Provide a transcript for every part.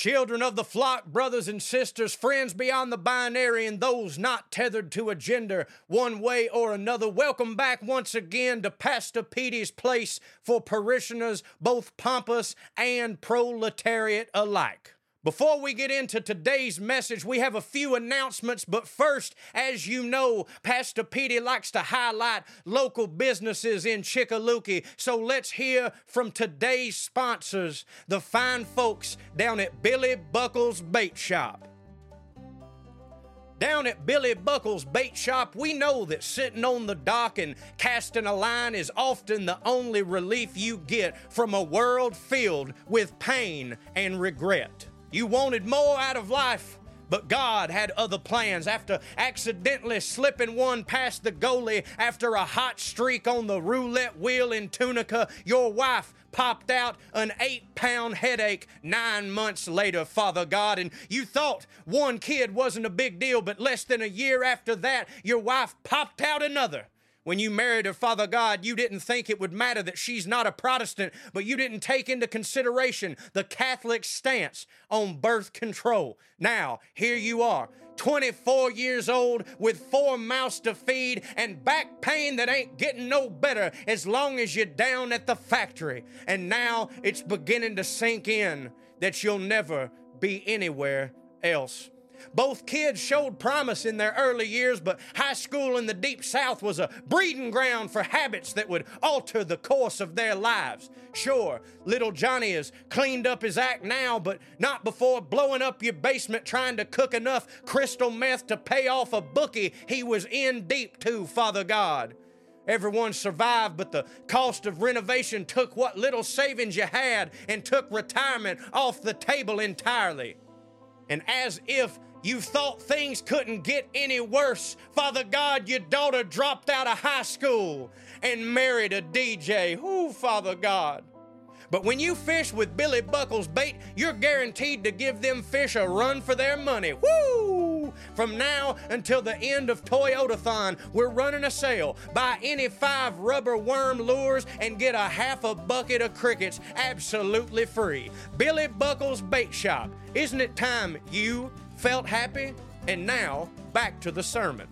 Children of the flock, brothers and sisters, friends beyond the binary, and those not tethered to a gender one way or another, welcome back once again to Pastor Petey's place for parishioners, both pompous and proletariat alike. Before we get into today's message, we have a few announcements. But first, as you know, Pastor Petey likes to highlight local businesses in Chickaluki. So let's hear from today's sponsors, the fine folks down at Billy Buckles Bait Shop. Down at Billy Buckles Bait Shop, we know that sitting on the dock and casting a line is often the only relief you get from a world filled with pain and regret. You wanted more out of life, but God had other plans. After accidentally slipping one past the goalie after a hot streak on the roulette wheel in Tunica, your wife popped out an eight pound headache nine months later, Father God. And you thought one kid wasn't a big deal, but less than a year after that, your wife popped out another. When you married her, Father God, you didn't think it would matter that she's not a Protestant, but you didn't take into consideration the Catholic stance on birth control. Now, here you are, 24 years old with four mouths to feed and back pain that ain't getting no better as long as you're down at the factory. And now it's beginning to sink in that you'll never be anywhere else. Both kids showed promise in their early years, but high school in the deep south was a breeding ground for habits that would alter the course of their lives. Sure, little Johnny has cleaned up his act now, but not before blowing up your basement trying to cook enough crystal meth to pay off a bookie he was in deep to, Father God. Everyone survived, but the cost of renovation took what little savings you had and took retirement off the table entirely. And as if you thought things couldn't get any worse. Father God, your daughter dropped out of high school and married a DJ. Who, Father God? But when you fish with Billy Buckles bait, you're guaranteed to give them fish a run for their money. Woo! From now until the end of Toyotathon, we're running a sale. Buy any five rubber worm lures and get a half a bucket of crickets absolutely free. Billy Buckles Bait Shop. Isn't it time you felt happy, and now back to the sermon.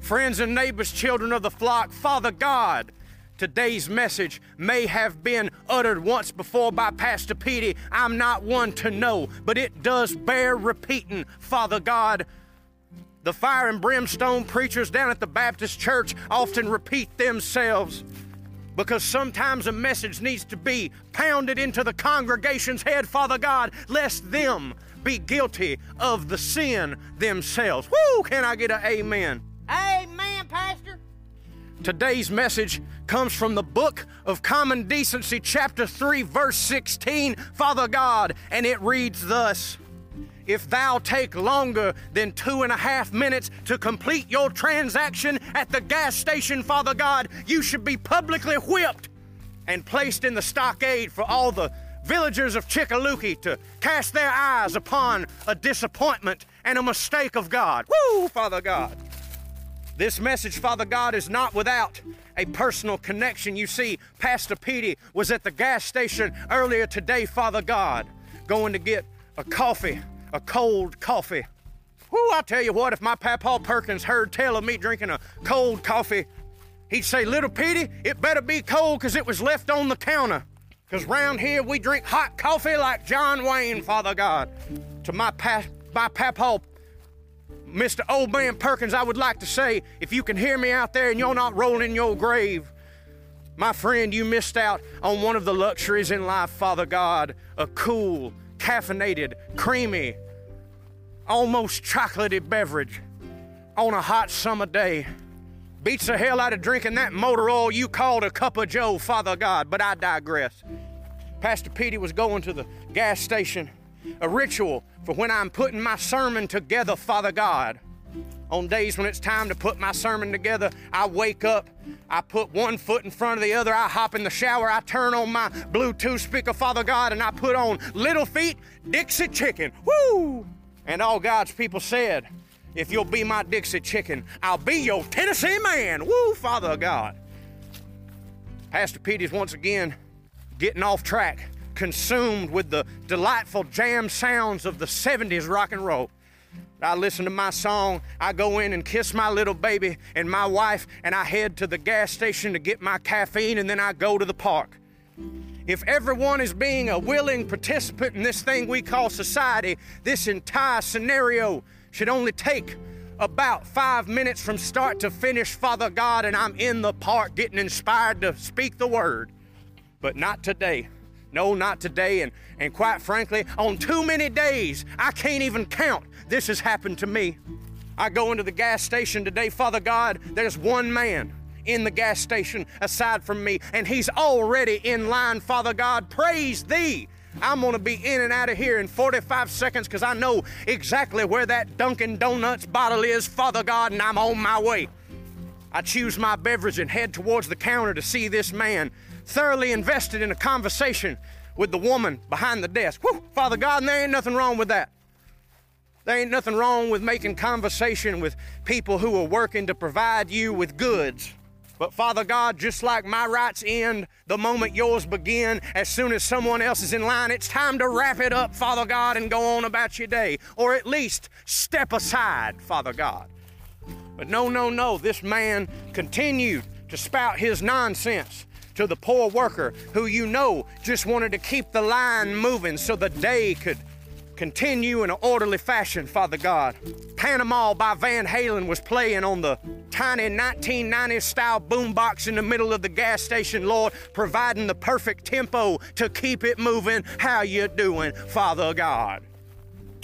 Friends and neighbors, children of the flock, Father God, today's message may have been uttered once before by Pastor Petey. I'm not one to know, but it does bear repeating, Father God. The fire and brimstone preachers down at the Baptist church often repeat themselves because sometimes a message needs to be pounded into the congregation's head, Father God, lest them be guilty of the sin themselves. Woo! Can I get an amen? Amen, Pastor. Today's message comes from the book of Common Decency, chapter 3, verse 16, Father God, and it reads thus. If thou take longer than two and a half minutes to complete your transaction at the gas station, Father God, you should be publicly whipped and placed in the stockade for all the villagers of Chickaluki to cast their eyes upon a disappointment and a mistake of God. Woo, Father God. This message, Father God, is not without a personal connection. You see, Pastor Petey was at the gas station earlier today, Father God, going to get a coffee a cold coffee. Whoo, I tell you what, if my Paul Perkins heard tell of me drinking a cold coffee, he'd say, Little Petey, it better be cold because it was left on the counter. Because round here we drink hot coffee like John Wayne, Father God. To my, pa- my Paul, Mr. Old Man Perkins, I would like to say, if you can hear me out there and you're not rolling in your grave, my friend, you missed out on one of the luxuries in life, Father God, a cool, caffeinated, creamy, almost chocolatey beverage on a hot summer day. Beats the hell out of drinking that motor oil you called a cup of joe, Father God, but I digress. Pastor Petey was going to the gas station, a ritual for when I'm putting my sermon together, Father God. On days when it's time to put my sermon together, I wake up, I put one foot in front of the other, I hop in the shower, I turn on my Bluetooth speaker, Father God, and I put on Little Feat Dixie Chicken. Woo! And all God's people said, If you'll be my Dixie chicken, I'll be your Tennessee man. Woo, Father God. Pastor Petey's once again getting off track, consumed with the delightful jam sounds of the 70s rock and roll. I listen to my song, I go in and kiss my little baby and my wife, and I head to the gas station to get my caffeine, and then I go to the park. If everyone is being a willing participant in this thing we call society, this entire scenario should only take about five minutes from start to finish, Father God, and I'm in the park getting inspired to speak the word. But not today. No, not today. And, and quite frankly, on too many days, I can't even count. This has happened to me. I go into the gas station today, Father God, there's one man in the gas station aside from me, and he's already in line, Father God. Praise thee. I'm gonna be in and out of here in 45 seconds because I know exactly where that Dunkin' Donuts bottle is, Father God, and I'm on my way. I choose my beverage and head towards the counter to see this man thoroughly invested in a conversation with the woman behind the desk. Father God, and there ain't nothing wrong with that. There ain't nothing wrong with making conversation with people who are working to provide you with goods. But Father God, just like my rights end the moment yours begin, as soon as someone else is in line, it's time to wrap it up, Father God, and go on about your day. Or at least step aside, Father God. But no, no, no, this man continued to spout his nonsense to the poor worker who you know just wanted to keep the line moving so the day could continue in an orderly fashion, Father God. Panama by Van Halen was playing on the tiny 1990s style boombox in the middle of the gas station, Lord, providing the perfect tempo to keep it moving. How you doing, Father God?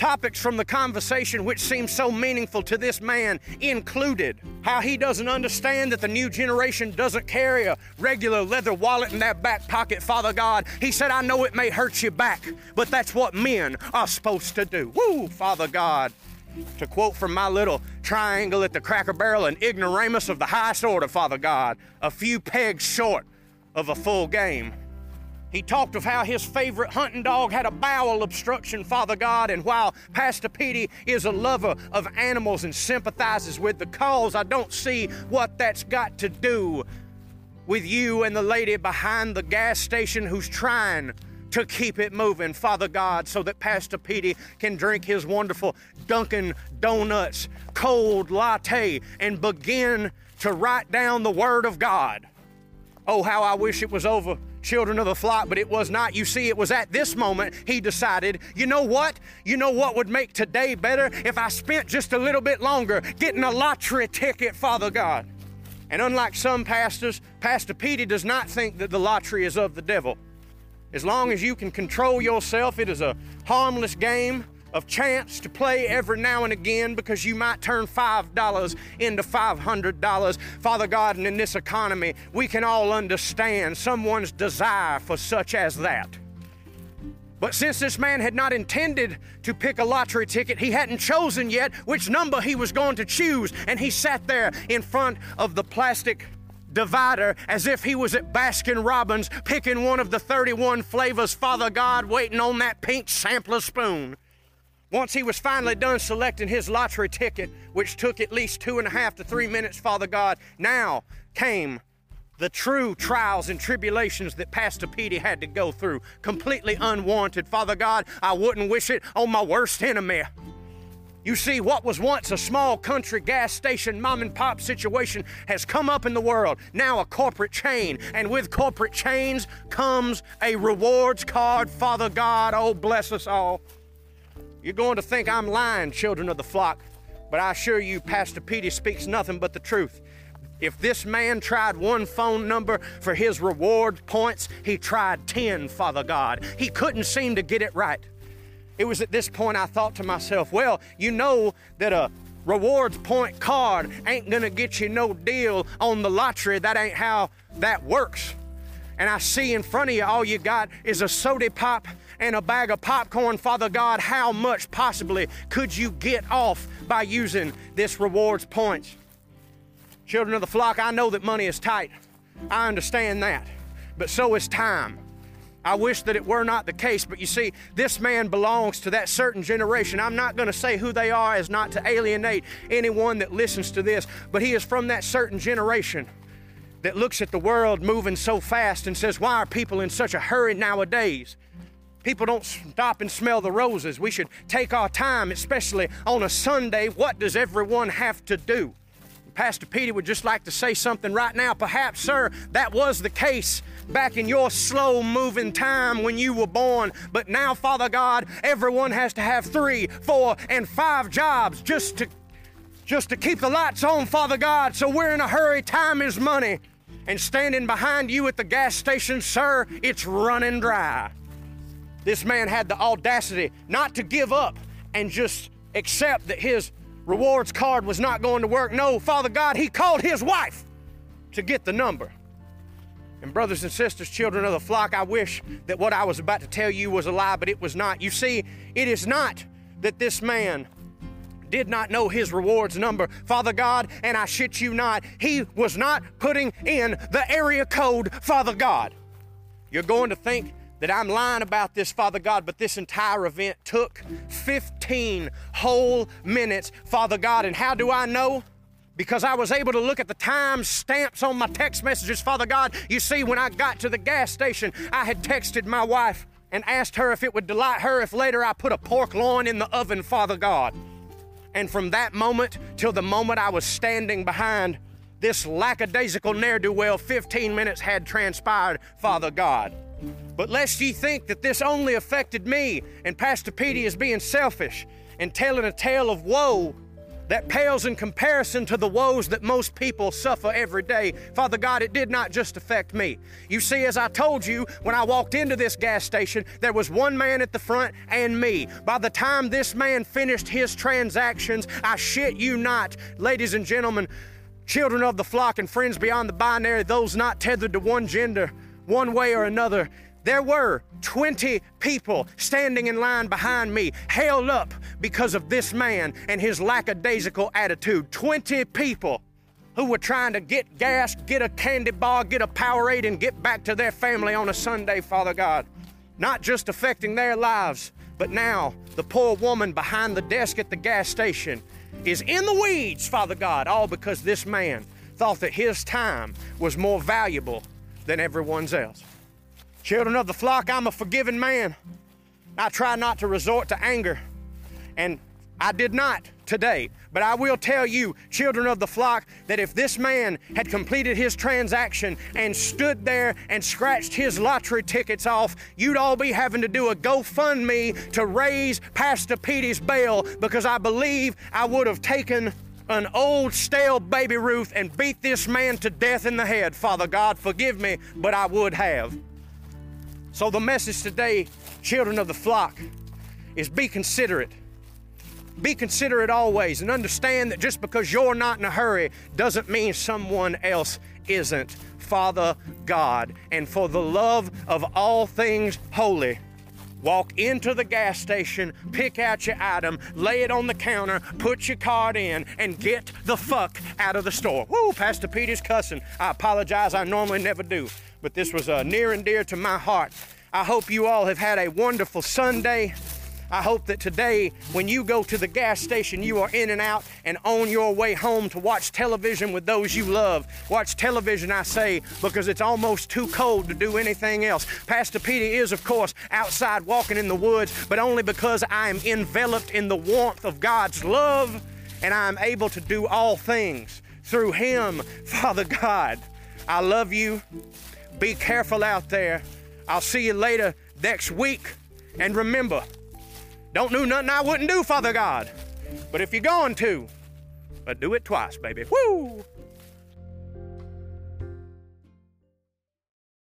Topics from the conversation which seem so meaningful to this man included how he doesn't understand that the new generation doesn't carry a regular leather wallet in their back pocket, Father God. He said, I know it may hurt your back, but that's what men are supposed to do. Woo, Father God. To quote from my little triangle at the Cracker Barrel, an ignoramus of the highest order, Father God, a few pegs short of a full game. He talked of how his favorite hunting dog had a bowel obstruction, Father God, and while Pastor Petey is a lover of animals and sympathizes with the cause, I don't see what that's got to do with you and the lady behind the gas station who's trying to keep it moving, Father God, so that Pastor Petey can drink his wonderful Dunkin' Donuts cold latte and begin to write down the Word of God. Oh, how I wish it was over children of the flock, but it was not. You see, it was at this moment he decided, you know what? You know what would make today better if I spent just a little bit longer getting a lottery ticket, Father God. And unlike some pastors, Pastor Petey does not think that the lottery is of the devil. As long as you can control yourself, it is a harmless game of chance to play every now and again because you might turn $5 into $500. Father God, and in this economy, we can all understand someone's desire for such as that. But since this man had not intended to pick a lottery ticket, he hadn't chosen yet which number he was going to choose, and he sat there in front of the plastic divider as if he was at Baskin Robbins picking one of the 31 flavors, Father God, waiting on that pink sampler spoon. Once he was finally done selecting his lottery ticket, which took at least two and a half to three minutes, Father God, now came the true trials and tribulations that Pastor Petey had to go through, completely unwarranted. Father God, I wouldn't wish it on my worst enemy. You see, what was once a small country gas station mom and pop situation has come up in the world, now a corporate chain. And with corporate chains comes a rewards card. Father God, oh, bless us all. You're going to think I'm lying, children of the flock, but I assure you, Pastor Petey speaks nothing but the truth. If this man tried one phone number for his reward points, he tried 10, Father God. He couldn't seem to get it right. It was at this point I thought to myself, well, you know that a rewards point card ain't gonna get you no deal on the lottery. That ain't how that works. And I see in front of you all you got is a soda pop and a bag of popcorn, Father God, how much possibly could you get off by using this rewards points? Children of the flock, I know that money is tight. I understand that. But so is time. I wish that it were not the case, but you see, this man belongs to that certain generation. I'm not going to say who they are as not to alienate anyone that listens to this, but he is from that certain generation that looks at the world moving so fast and says, Why are people in such a hurry nowadays? People don't stop and smell the roses. We should take our time, especially on a Sunday. What does everyone have to do? Pastor Petey would just like to say something right now. Perhaps, sir, that was the case back in your slow moving time when you were born. But now, Father God, everyone has to have three, four, and five jobs just to just to keep the lights on, Father God. So we're in a hurry. Time is money. And standing behind you at the gas station, sir, it's running dry. This man had the audacity not to give up and just accept that his rewards card was not going to work. No, Father God, he called his wife to get the number. And, brothers and sisters, children of the flock, I wish that what I was about to tell you was a lie, but it was not. You see, it is not that this man did not know his rewards number, Father God, and I shit you not, he was not putting in the area code, Father God. You're going to think that I'm lying about this, Father God, but this entire event took 15 whole minutes, Father God. And how do I know? Because I was able to look at the time stamps on my text messages, Father God. You see, when I got to the gas station, I had texted my wife and asked her if it would delight her if later I put a pork loin in the oven, Father God. And from that moment till the moment I was standing behind this lackadaisical ne'er do well, 15 minutes had transpired, Father God. But lest ye think that this only affected me and Pastor Petey is being selfish and telling a tale of woe that pales in comparison to the woes that most people suffer every day. Father God, it did not just affect me. You see, as I told you, when I walked into this gas station, there was one man at the front and me. By the time this man finished his transactions, I shit you not, ladies and gentlemen, children of the flock and friends beyond the binary, those not tethered to one gender, one way or another, there were 20 people standing in line behind me, held up because of this man and his lackadaisical attitude. 20 people who were trying to get gas, get a candy bar, get a Powerade, and get back to their family on a Sunday, Father God. Not just affecting their lives, but now the poor woman behind the desk at the gas station is in the weeds, Father God, all because this man thought that his time was more valuable than everyone's else. Children of the flock, I'm a forgiving man. I try not to resort to anger, and I did not today. But I will tell you, children of the flock, that if this man had completed his transaction and stood there and scratched his lottery tickets off, you'd all be having to do a GoFundMe to raise Pastor Petey's bail because I believe I would have taken an old stale baby Ruth and beat this man to death in the head. Father God, forgive me, but I would have. So, the message today, children of the flock, is be considerate. Be considerate always and understand that just because you're not in a hurry doesn't mean someone else isn't. Father God, and for the love of all things holy, walk into the gas station, pick out your item, lay it on the counter, put your card in, and get the fuck out of the store. Woo, Pastor Peter's cussing. I apologize, I normally never do but this was uh, near and dear to my heart. I hope you all have had a wonderful Sunday. I hope that today, when you go to the gas station, you are in and out and on your way home to watch television with those you love. Watch television, I say, because it's almost too cold to do anything else. Pastor Petey is, of course, outside walking in the woods, but only because I am enveloped in the warmth of God's love and I am able to do all things through Him, Father God. I love you. Be careful out there. I'll see you later next week. And remember, don't do nothing I wouldn't do, Father God. But if you're going to, but do it twice, baby. Woo!